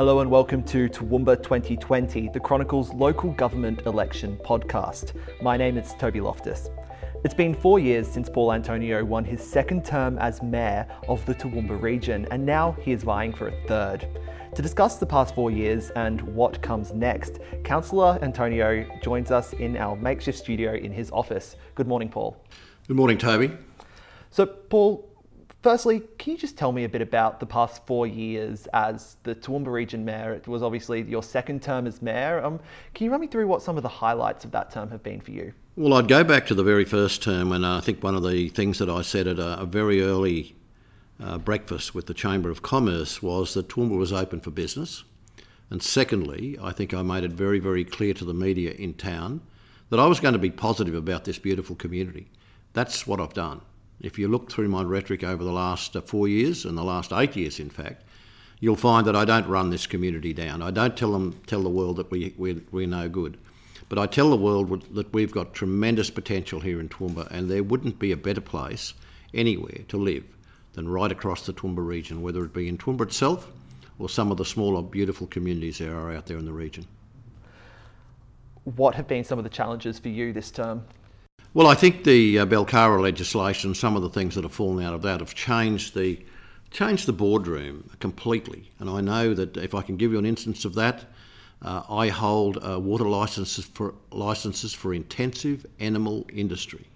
Hello and welcome to Toowoomba 2020, the Chronicle's local government election podcast. My name is Toby Loftus. It's been four years since Paul Antonio won his second term as Mayor of the Toowoomba region, and now he is vying for a third. To discuss the past four years and what comes next, Councillor Antonio joins us in our makeshift studio in his office. Good morning, Paul. Good morning, Toby. So, Paul, Firstly, can you just tell me a bit about the past four years as the Toowoomba Region Mayor? It was obviously your second term as Mayor. Um, can you run me through what some of the highlights of that term have been for you? Well, I'd go back to the very first term, and I think one of the things that I said at a, a very early uh, breakfast with the Chamber of Commerce was that Toowoomba was open for business. And secondly, I think I made it very, very clear to the media in town that I was going to be positive about this beautiful community. That's what I've done. If you look through my rhetoric over the last uh, four years and the last eight years, in fact, you'll find that I don't run this community down. I don't tell them, tell the world that we, we're, we're no good. But I tell the world that we've got tremendous potential here in Toowoomba, and there wouldn't be a better place anywhere to live than right across the Toowoomba region, whether it be in Toowoomba itself or some of the smaller, beautiful communities there are out there in the region. What have been some of the challenges for you this term? Well, I think the uh, Belcarra legislation, some of the things that have fallen out of that, have changed the changed the boardroom completely. And I know that if I can give you an instance of that, uh, I hold uh, water licenses for licenses for intensive animal industry.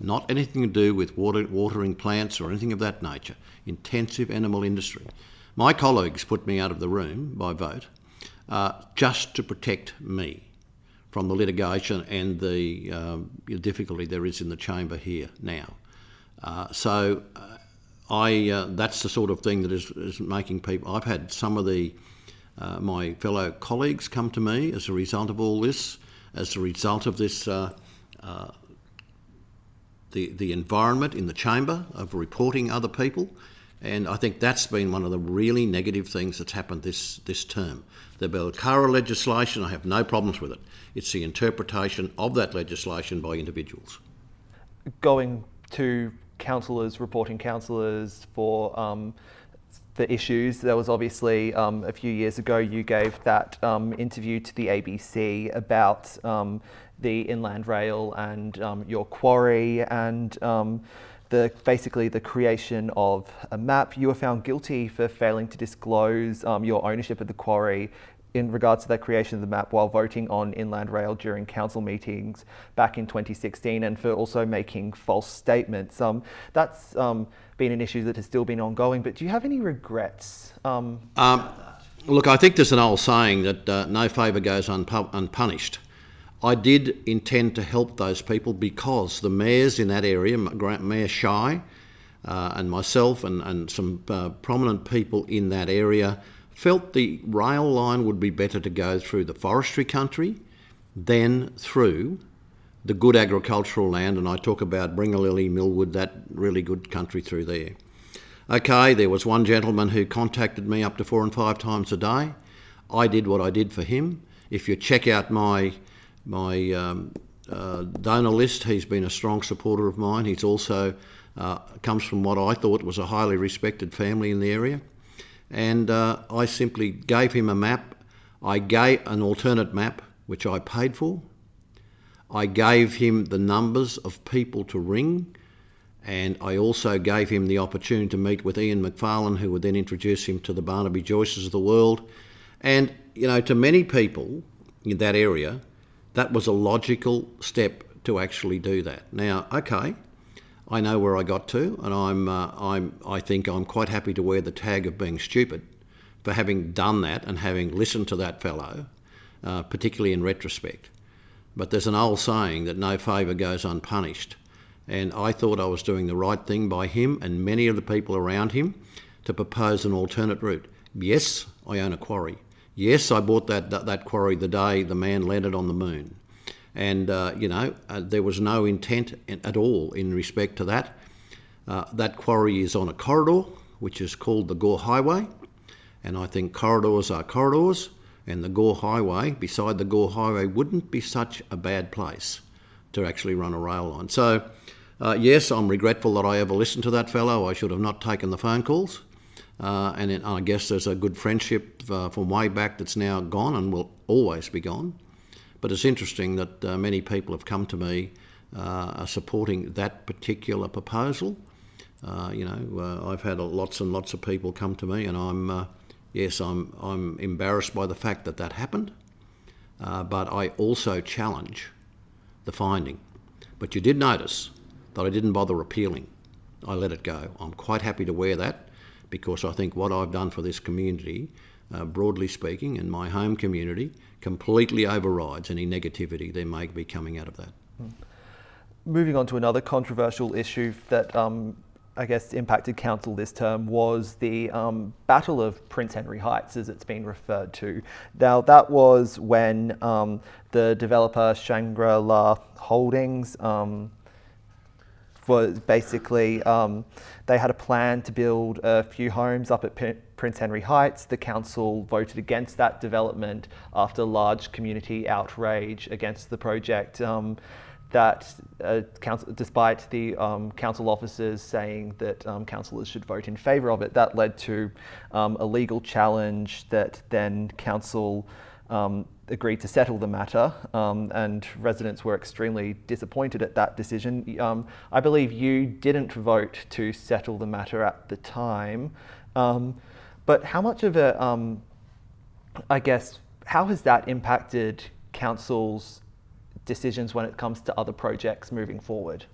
Not anything to do with water, watering plants or anything of that nature. Intensive animal industry. My colleagues put me out of the room by vote uh, just to protect me from the litigation and the um, difficulty there is in the chamber here now. Uh, so uh, I uh, that's the sort of thing that is, is making people. I've had some of the uh, my fellow colleagues come to me as a result of all this, as a result of this. Uh, the, the environment in the chamber of reporting other people, and I think that's been one of the really negative things that's happened this, this term. The Belcarra legislation, I have no problems with it. It's the interpretation of that legislation by individuals. Going to councillors, reporting councillors for um, the issues. There was obviously um, a few years ago you gave that um, interview to the ABC about um, the Inland Rail and um, your quarry and um, the basically the creation of a map. You were found guilty for failing to disclose um, your ownership of the quarry in regards to the creation of the map while voting on Inland Rail during council meetings back in 2016 and for also making false statements. Um, that's um, been an issue that has still been ongoing, but do you have any regrets? Um, um look, I think there's an old saying that uh, no favour goes unpu- unpunished. I did intend to help those people because the mayors in that area, Mayor Scheu uh, and myself and, and some uh, prominent people in that area, felt the rail line would be better to go through the forestry country than through the good agricultural land. And I talk about Bringalily, Millwood, that really good country through there. Okay, there was one gentleman who contacted me up to four and five times a day. I did what I did for him. If you check out my my um, uh, donor list. He's been a strong supporter of mine. He's also uh, comes from what I thought was a highly respected family in the area, and uh, I simply gave him a map. I gave an alternate map which I paid for. I gave him the numbers of people to ring, and I also gave him the opportunity to meet with Ian Macfarlane, who would then introduce him to the Barnaby Joyces of the world. And you know, to many people in that area, that was a logical step to actually do that. Now, okay, I know where I got to, and I'm, uh, I'm, I think I'm quite happy to wear the tag of being stupid for having done that and having listened to that fellow, uh, particularly in retrospect. But there's an old saying that no favour goes unpunished, and I thought I was doing the right thing by him and many of the people around him to propose an alternate route. Yes, I own a quarry. Yes, I bought that, that, that quarry the day the man landed on the moon. And, uh, you know, uh, there was no intent at all in respect to that. Uh, that quarry is on a corridor, which is called the Gore Highway. And I think corridors are corridors, and the Gore Highway, beside the Gore Highway, wouldn't be such a bad place to actually run a rail line. So, uh, yes, I'm regretful that I ever listened to that fellow. I should have not taken the phone calls. Uh, and it, I guess there's a good friendship uh, from way back that's now gone and will always be gone. But it's interesting that uh, many people have come to me uh, supporting that particular proposal. Uh, you know, uh, I've had lots and lots of people come to me, and I'm, yes, I'm, I'm embarrassed by the fact that that happened. but I also challenge the finding. But you did notice that I didn't bother appealing. I let it go. I'm quite happy to wear that because I think what I've done for this community, uh, broadly speaking, in my home community, completely overrides any negativity there may be coming out of that. Moving on to another controversial issue that um, I guess impacted council this term was the um, Battle of Prince Henry Heights, as it's been referred to. Now, that was when um, the developer Shangri La Holdings um, was basically um, they had a plan to build a few homes up at P- Prince Henry Heights. The council voted against that development after large community outrage against the project. Um, that uh, council, despite the um, council officers saying that um, councillors should vote in favour of it, that led to um, a legal challenge that then council um, agreed to settle the matter, um, and residents were extremely disappointed at that decision. Um, I believe you didn't vote to settle the matter at the time, um, but how much of a, um, I guess, how has that impacted council's decisions when it comes to other projects moving forward?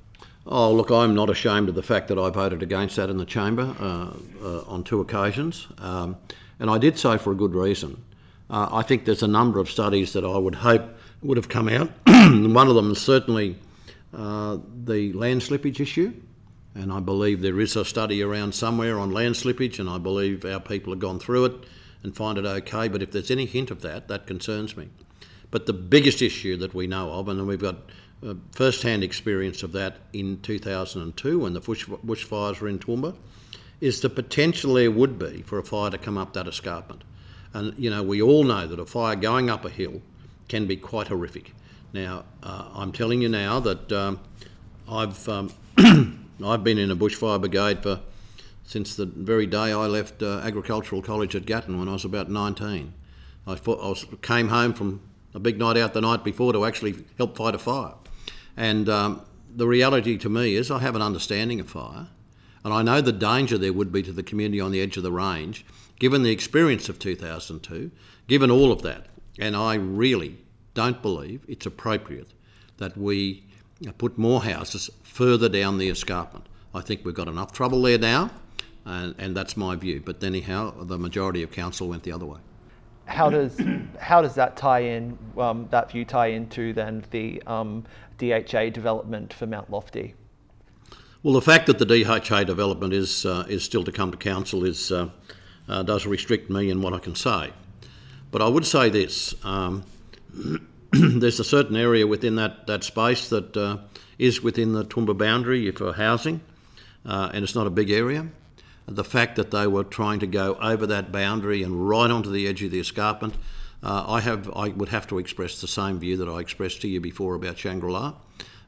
Oh, look, I'm not ashamed of the fact that I voted against that in the chamber uh, uh, on two occasions, um, and I did so for a good reason. Uh, I think there's a number of studies that I would hope would have come out. One of them is certainly uh, the land slippage issue, and I believe there is a study around somewhere on land slippage, and I believe our people have gone through it and find it okay. But if there's any hint of that, that concerns me. But the biggest issue that we know of, and we've got uh, first-hand experience of that in 2002 when the bush, bushfires were in Toowoomba, is the potential there would be for a fire to come up that escarpment. And, you know, we all know that a fire going up a hill can be quite horrific. Now, uh, I'm telling you now that um, I've, um, I've been in a bushfire brigade for since the very day I left uh, Agricultural College at Gatton when I was about 19. I, fought, I was, came home from a big night out the night before to actually help fight a fire. And um, the reality to me is I have an understanding of fire, and I know the danger there would be to the community on the edge of the range given the experience of 2002, given all of that, and I really don't believe it's appropriate that we put more houses further down the escarpment. I think we've got enough trouble there now, and, and that's my view. But anyhow, the majority of council went the other way. How does how does that tie in? Um, that view tie into then the um, DHA development for Mount Lofty? Well, the fact that the DHA development is uh, is still to come to council is uh, uh, does restrict me in what I can say. But I would say this um, there's a certain area within that, that space that uh, is within the Toowoomba boundary for housing, uh, and it's not a big area. The fact that they were trying to go over that boundary and right onto the edge of the escarpment, uh, I have I would have to express the same view that I expressed to you before about Shangri La.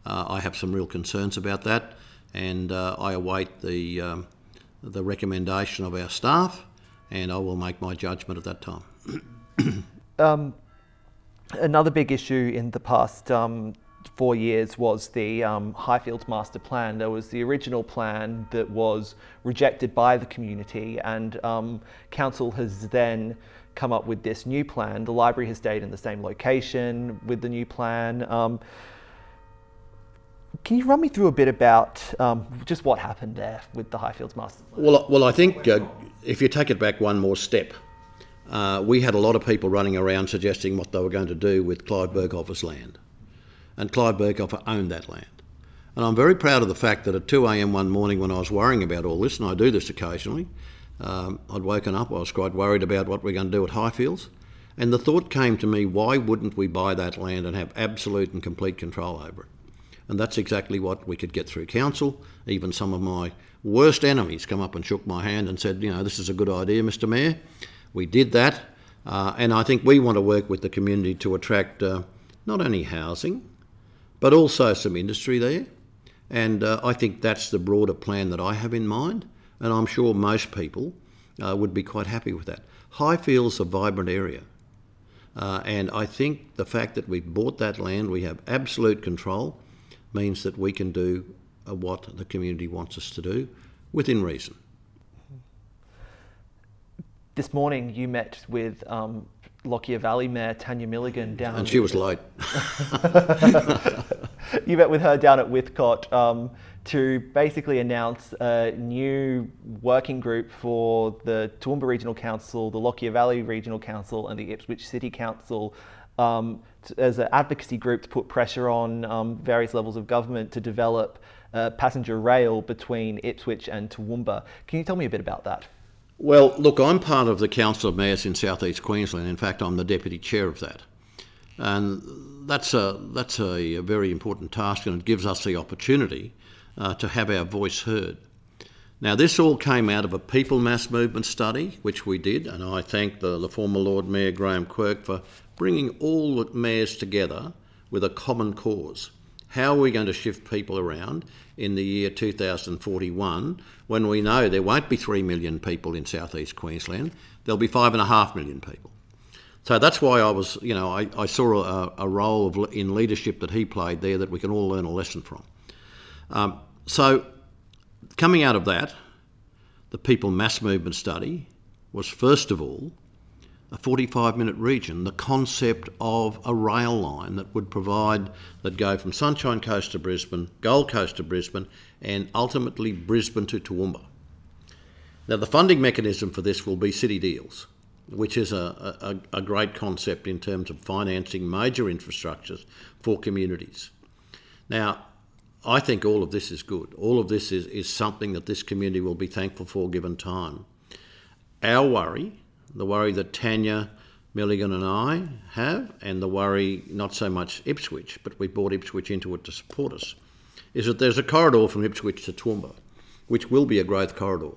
I have some real concerns about that, and uh, I await the um, the recommendation of our staff and I will make my judgment at that time. um, another big issue in the past um, four years was the um, Highfields Master Plan. There was the original plan that was rejected by the community, and um, Council has then come up with this new plan. The library has stayed in the same location with the new plan. Um, can you run me through a bit about um, just what happened there with the Highfields Master Plan? Well, well, I think uh, if you take it back one more step, uh, we had a lot of people running around suggesting what they were going to do with Clive Berghofer's land. And Clive Berghofer owned that land. And I'm very proud of the fact that at 2 a.m. one morning when I was worrying about all this, and I do this occasionally, um, I'd woken up, I was quite worried about what we're going to do at Highfields. And the thought came to me, why wouldn't we buy that land and have absolute and complete control over it? And that's exactly what we could get through council. Even some of my worst enemies come up and shook my hand and said, you know, this is a good idea, Mr. Mayor. We did that. Uh, and I think we want to work with the community to attract uh, not only housing, but also some industry there. And uh, I think that's the broader plan that I have in mind. And I'm sure most people uh, would be quite happy with that. Highfield's a vibrant area. Uh, and I think the fact that we've bought that land, we have absolute control, means that we can do uh, what the community wants us to do within reason. This morning you met with um, Lockyer Valley Mayor Tanya Milligan down. And she was late. you met with her down at Withcott um, to basically announce a new working group for the Toowoomba Regional Council, the Lockyer Valley Regional Council, and the Ipswich City Council um, to, as an advocacy group to put pressure on um, various levels of government to develop uh, passenger rail between Ipswich and Toowoomba. Can you tell me a bit about that? Well, look, I'm part of the Council of Mayors in South East Queensland. In fact, I'm the deputy chair of that. And that's a, that's a, a very important task, and it gives us the opportunity uh, to have our voice heard. Now, this all came out of a people mass movement study, which we did, and I thank the, the former Lord Mayor Graham Quirk for bringing all the mayors together with a common cause. How are we going to shift people around in the year 2041 when we know there won't be 3 million people in southeast Queensland? There'll be 5.5 million people. So that's why I was, you know, I, I saw a, a, role of, in leadership that he played there that we can all learn a lesson from. Um, so coming out of that, the People Mass Movement study was first of all a 45 minute region, the concept of a rail line that would provide, that go from Sunshine Coast to Brisbane, Gold Coast to Brisbane, and ultimately Brisbane to Toowoomba. Now, the funding mechanism for this will be city deals, which is a, a, a great concept in terms of financing major infrastructures for communities. Now, I think all of this is good. All of this is, is something that this community will be thankful for given time. Our worry the worry that Tanya Milligan and I have, and the worry not so much Ipswich, but we brought Ipswich into it to support us, is that there's a corridor from Ipswich to Toowoomba, which will be a growth corridor.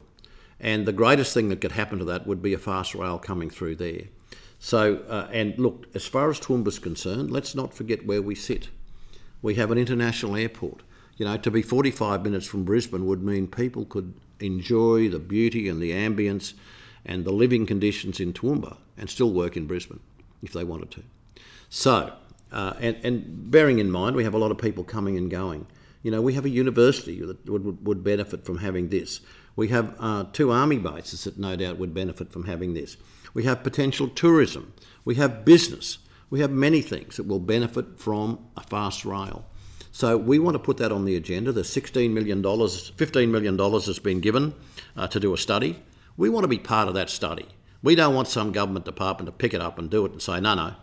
And the greatest thing that could happen to that would be a fast rail coming through there. So, uh, and look, as far as Toowoomba's concerned, let's not forget where we sit. We have an international airport. You know, to be 45 minutes from Brisbane would mean people could enjoy the beauty and the ambience and the living conditions in Toowoomba and still work in Brisbane if they wanted to. So, uh, and, and bearing in mind, we have a lot of people coming and going. You know, we have a university that would, would benefit from having this. We have uh, two army bases that no doubt would benefit from having this. We have potential tourism. We have business. We have many things that will benefit from a fast rail. So we want to put that on the agenda. The $16 million, $15 million has been given uh, to do a study. We want to be part of that study. We don't want some government department to pick it up and do it and say, no, no,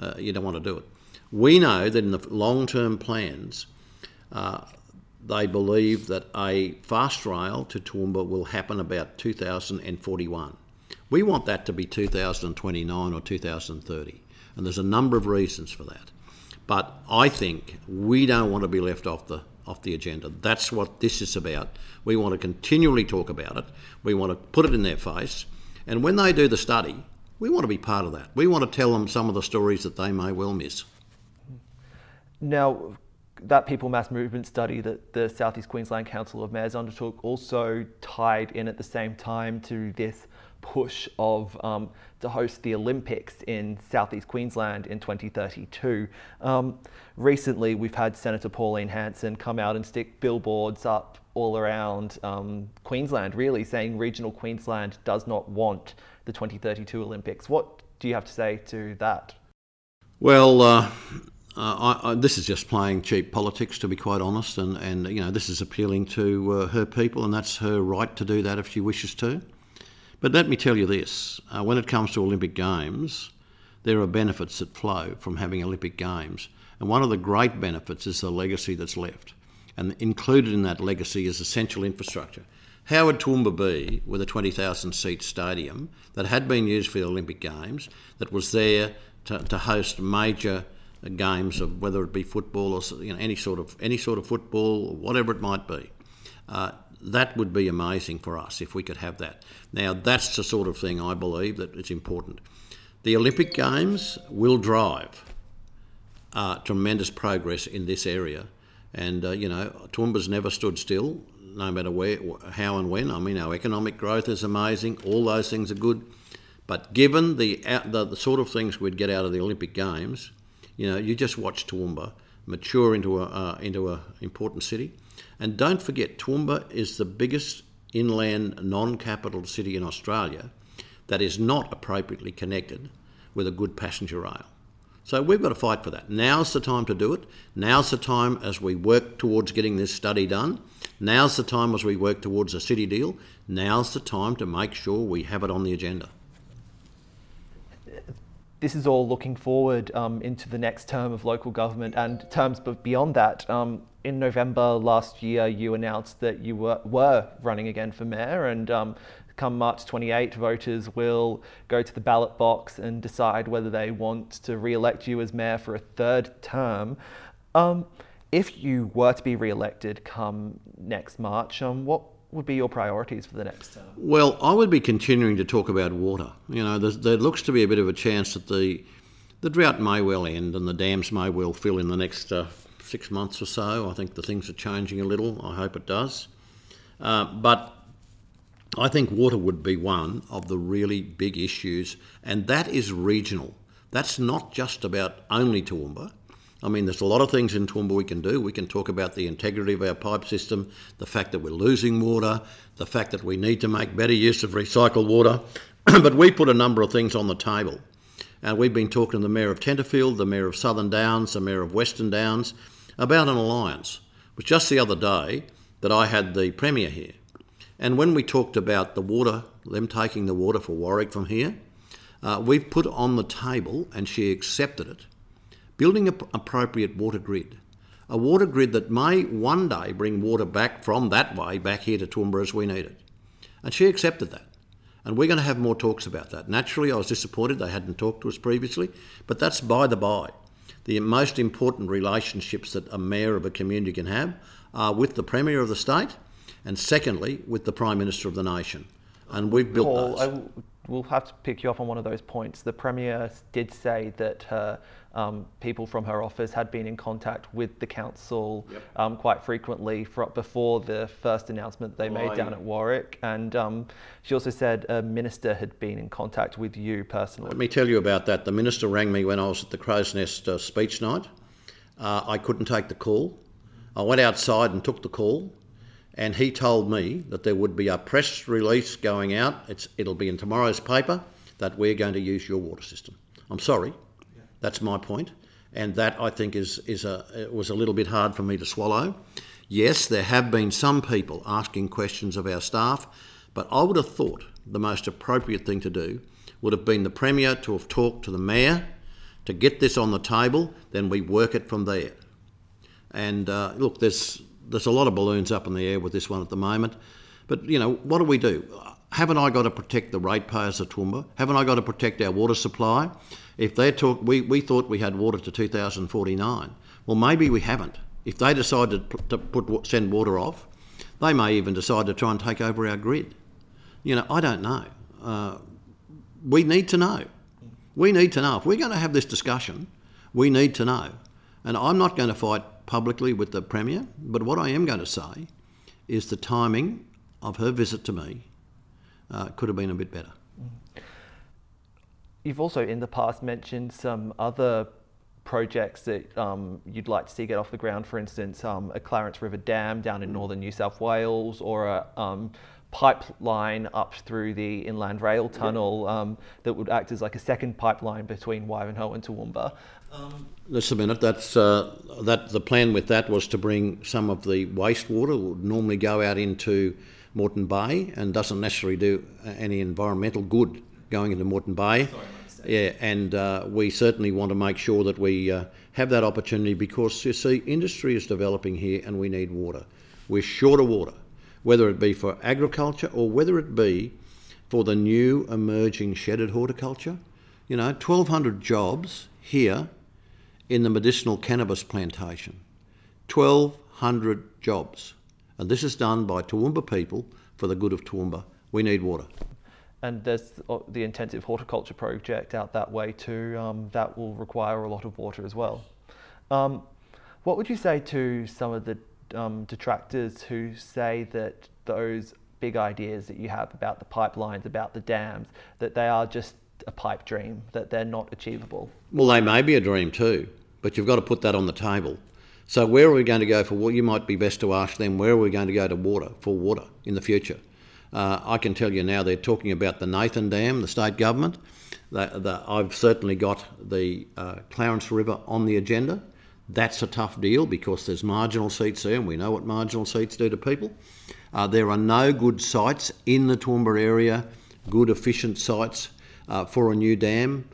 uh, you don't want to do it. We know that in the long term plans, uh, they believe that a fast rail to Toowoomba will happen about 2041. We want that to be 2029 or 2030, and there's a number of reasons for that. But I think we don't want to be left off the off the agenda. That's what this is about. We want to continually talk about it. We want to put it in their face. And when they do the study, we want to be part of that. We want to tell them some of the stories that they may well miss. Now, that people mass movement study that the Southeast Queensland Council of Mayors undertook also tied in at the same time to this push of um, to host the Olympics in southeast Queensland in 2032. Um, recently, we've had Senator Pauline Hanson come out and stick billboards up all around um, Queensland, really saying regional Queensland does not want the 2032 Olympics. What do you have to say to that? Well, uh, uh, I, I, this is just playing cheap politics, to be quite honest, and, and you know this is appealing to uh, her people, and that's her right to do that if she wishes to. But let me tell you this uh, when it comes to Olympic Games, there are benefits that flow from having Olympic Games. And one of the great benefits is the legacy that's left. And included in that legacy is essential infrastructure. How would Toowoomba be with a 20,000 seat stadium that had been used for the Olympic Games, that was there to, to host major games of whether it be football or you know, any sort of any sort of football or whatever it might be? Uh, that would be amazing for us if we could have that. Now, that's the sort of thing I believe that it's important. The Olympic Games will drive uh, tremendous progress in this area. And, uh, you know, Toowoomba's never stood still. no matter where, how, and when. I mean, our economic growth is amazing. All those things are good. But given the, the, the sort of things we'd get out of the Olympic Games, you know, you just watch Toowoomba mature into a uh, into a important city, and don't forget Toowoomba is the biggest inland non-capital city in Australia that is not appropriately connected with a good passenger rail. So we've got to fight for that. Now's the time to do it. Now's the time as we work towards getting this study done. Now's the time as we work towards a city deal. Now's the time to make sure we have it on the agenda. This is all looking forward um, into the next term of local government and terms beyond that. Um, in November last year, you announced that you were, were running again for mayor, and um, come March 28, voters will go to the ballot box and decide whether they want to re-elect you as mayor for a third term. Um, if you were to be re-elected come next March, um, what would be your priorities for the next term? Well, I would be continuing to talk about water. You know, there looks to be a bit of a chance that the the drought may well end and the dams may well fill in the next uh, six months or so. I think the things are changing a little. I hope it does. Uh, but I think water would be one of the really big issues, and that is regional. That's not just about only Toowoomba. I mean, there's a lot of things in Toowoomba we can do. We can talk about the integrity of our pipe system, the fact that we're losing water, the fact that we need to make better use of recycled water. but we put a number of things on the table. And we've been talking to the Mayor of Tenterfield, the Mayor of Southern Downs, the Mayor of Western Downs about an alliance. It was just the other day that I had the Premier here. And when we talked about the water, them taking the water for Warwick from here, uh, we've put on the table, and she accepted it, building an appropriate water grid. A water grid that may one day bring water back from that way back here to Toowoomba as we need it. And she accepted that. And we're going to have more talks about that. Naturally, I was disappointed they hadn't talked to us previously, but that's by the by. The most important relationships that a mayor of a community can have are with the Premier of the state and secondly, with the Prime Minister of the nation. And we've built Paul, those. I will have to pick you up on one of those points. The Premier did say that her um, people from her office had been in contact with the council yep. um, quite frequently for, before the first announcement they made down at Warwick. And um, she also said a minister had been in contact with you personally. Let me tell you about that. The minister rang me when I was at the Crow's Nest uh, speech night. Uh, I couldn't take the call. I went outside and took the call and he told me that there would be a press release going out. It's, it'll be in tomorrow's paper that we're going to use your water system. I'm sorry. That's my point, and that I think is is a was a little bit hard for me to swallow. Yes, there have been some people asking questions of our staff, but I would have thought the most appropriate thing to do would have been the premier to have talked to the mayor to get this on the table. Then we work it from there. And uh, look, there's there's a lot of balloons up in the air with this one at the moment. But, you know, what do we do? Haven't I got to protect the ratepayers of Toowoomba? Haven't I got to protect our water supply? If they talk, we, we thought we had water to 2049. Well, maybe we haven't. If they decide to, to put, send water off, they may even decide to try and take over our grid. You know, I don't know. Uh, we need to know. We need to know. If we're going to have this discussion, we need to know. And I'm not going to fight publicly with the Premier, but what I am going to say is the timing of her visit to me uh, could have been a bit better. You've also in the past mentioned some other projects that um, you'd like to see get off the ground, for instance, um, a Clarence River Dam down in northern New South Wales or a um, pipeline up through the Inland Rail Tunnel um, that would act as like a second pipeline between Wivenhoe and Toowoomba. Um, Just a minute. That's uh, that. The plan with that was to bring some of the wastewater that would normally go out into Moreton Bay and doesn't necessarily do any environmental good going into Moreton Bay. Sorry, yeah, and uh, we certainly want to make sure that we uh, have that opportunity because you see, industry is developing here, and we need water. We're short of water, whether it be for agriculture or whether it be for the new emerging shedded horticulture. You know, 1,200 jobs here in the medicinal cannabis plantation. 1,200 jobs. And this is done by Toowoomba people for the good of Toowoomba. We need water. And there's the intensive horticulture project out that way too. Um, that will require a lot of water as well. Um, what would you say to some of the um, detractors who say that those big ideas that you have about the pipelines, about the dams, that they are just a pipe dream, that they're not achievable. Well, they may be a dream too, but you've got to put that on the table. So, where are we going to go for water? You might be best to ask them where are we going to go to water for water in the future. Uh, I can tell you now they're talking about the Nathan Dam, the state government. The, the, I've certainly got the uh, Clarence River on the agenda. That's a tough deal because there's marginal seats there, and we know what marginal seats do to people. Uh, there are no good sites in the Toowoomba area, good efficient sites uh, for a new dam.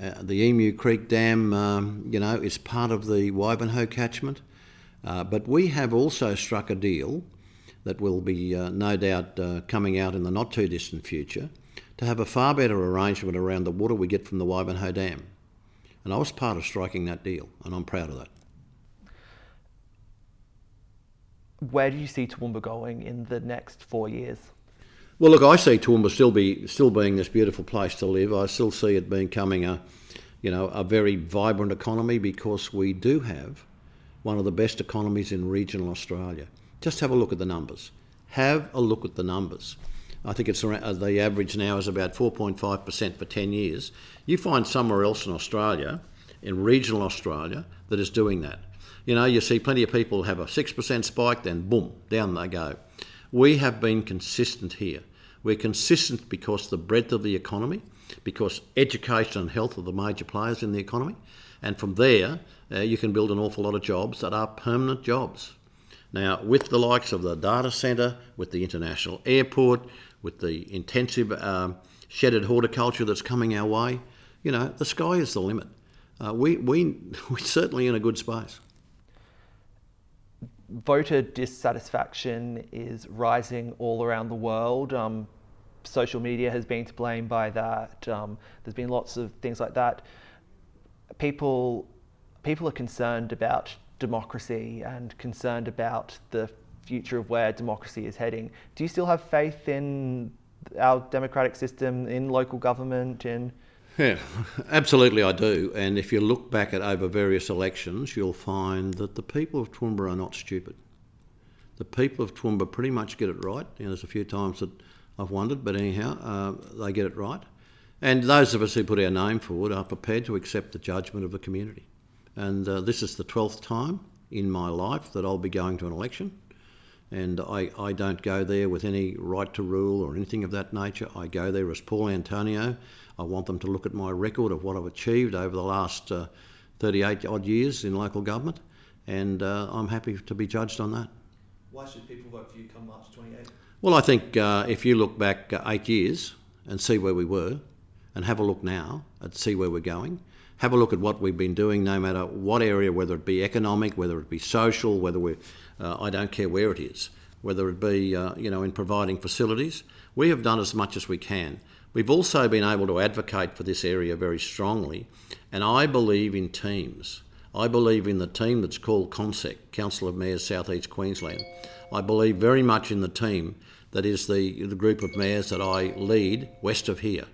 Uh, the Emu Creek Dam, um, you know, is part of the Wivenhoe catchment. Uh, but we have also struck a deal that will be uh, no doubt uh, coming out in the not too distant future to have a far better arrangement around the water we get from the Wivenhoe Dam. And I was part of striking that deal, and I'm proud of that. Where do you see Toowoomba going in the next four years? Well, look, I see Toowoomba still be still being this beautiful place to live. I still see it becoming a, you know, a very vibrant economy because we do have one of the best economies in regional Australia. Just have a look at the numbers. Have a look at the numbers. I think it's around, uh, the average now is about 4.5% for 10 years. You find somewhere else in Australia, in regional Australia, that is doing that. You know, you see plenty of people have a 6% spike, then boom, down they go. We have been consistent here. We're consistent because the breadth of the economy, because education and health are the major players in the economy, and from there uh, you can build an awful lot of jobs that are permanent jobs. Now, with the likes of the data centre, with the international airport, with the intensive um, shedded horticulture that's coming our way, you know, the sky is the limit. Uh, we, we, we're certainly in a good space voter dissatisfaction is rising all around the world. Um, social media has been to blame by that. Um, there's been lots of things like that. People, people are concerned about democracy and concerned about the future of where democracy is heading. Do you still have faith in our democratic system, in local government, in yeah, absolutely, I do. And if you look back at over various elections, you'll find that the people of Toowoomba are not stupid. The people of Toowoomba pretty much get it right. You know, there's a few times that I've wondered, but anyhow, uh, they get it right. And those of us who put our name forward are prepared to accept the judgment of the community. And uh, this is the 12th time in my life that I'll be going to an election. And I, I don't go there with any right to rule or anything of that nature. I go there as Paul Antonio I want them to look at my record of what I've achieved over the last uh, 38 odd years in local government, and uh, I'm happy to be judged on that. Why should people vote for you come March 28? Well, I think uh, if you look back uh, eight years and see where we were, and have a look now and see where we're going, have a look at what we've been doing, no matter what area, whether it be economic, whether it be social, whether we, uh, I don't care where it is, whether it be, uh, you know, in providing facilities. We have done as much as we can. We've also been able to advocate for this area very strongly, and I believe in teams. I believe in the team that's called COMSEQ, Council of Mayors South East Queensland. I believe very much in the team that is the, the group of mayors that I lead west of here.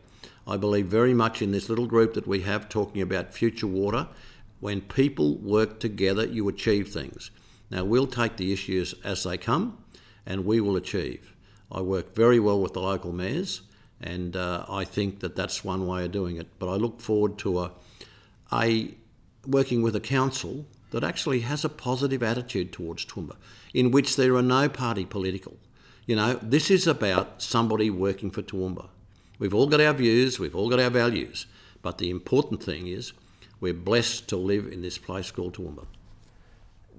I believe very much in this little group that we have talking about future water. When people work together, you achieve things. Now, we'll take the issues as they come and we will achieve. I work very well with the local mayors. And uh, I think that that's one way of doing it. But I look forward to a, a working with a council that actually has a positive attitude towards Toowoomba, in which there are no party political. You know, this is about somebody working for Toowoomba. We've all got our views, we've all got our values, but the important thing is we're blessed to live in this place called Toowoomba.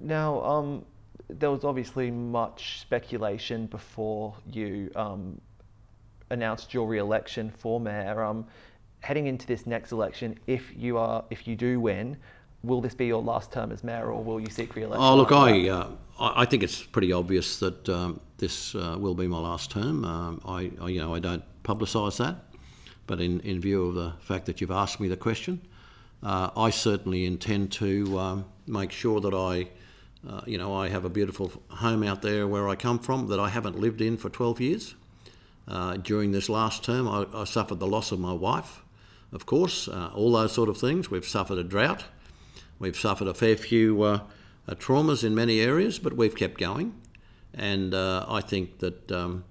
Now, um, there was obviously much speculation before you um, announced your re-election for mayor. Um, heading into this next election, if you are, if you do win, will this be your last term as mayor, or will you seek re-election? Oh, look, I, uh, I think it's pretty obvious that um, this uh, will be my last term. Um, I, I, you know, I don't publicise that, but in, in view of the fact that you've asked me the question, uh, I certainly intend to um, make sure that I. Uh, you know, I have a beautiful home out there where I come from that I haven't lived in for 12 years. Uh, during this last term, I, I, suffered the loss of my wife, of course, uh, all those sort of things. We've suffered a drought. We've suffered a fair few uh, uh, traumas in many areas, but we've kept going. And I think that, um,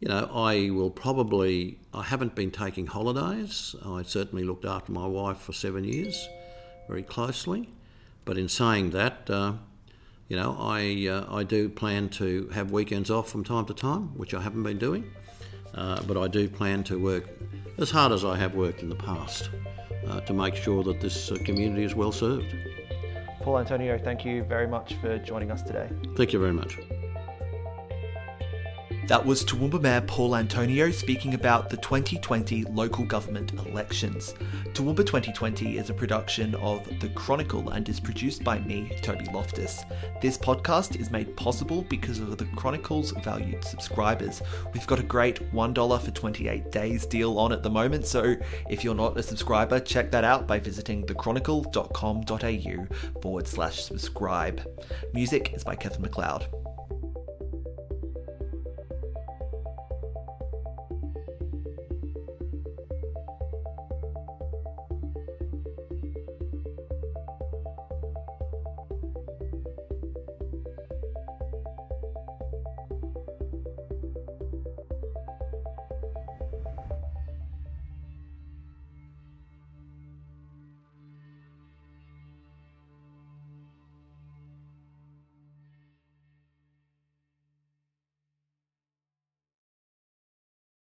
you know, I will probably, I haven't been taking holidays. I certainly looked after my wife for seven years very closely. But in saying that, uh, you know, I, uh, I do plan to have weekends off from time to time, which I haven't been doing. Uh, but I do plan to work as hard as I have worked in the past uh, to make sure that this uh, community is well served. Paul Antonio, thank you very much for joining us today. Thank you very much. That was Toowoomba Mayor Paul Antonio speaking about the 2020 local government elections. Toowoomba 2020 is a production of The Chronicle and is produced by me, Toby Loftus. This podcast is made possible because of The Chronicle's valued subscribers. We've got a great $1 for 28 days deal on at the moment, so if you're not a subscriber, check that out by visiting thechronicle.com.au forward slash subscribe. Music is by Kevin MacLeod.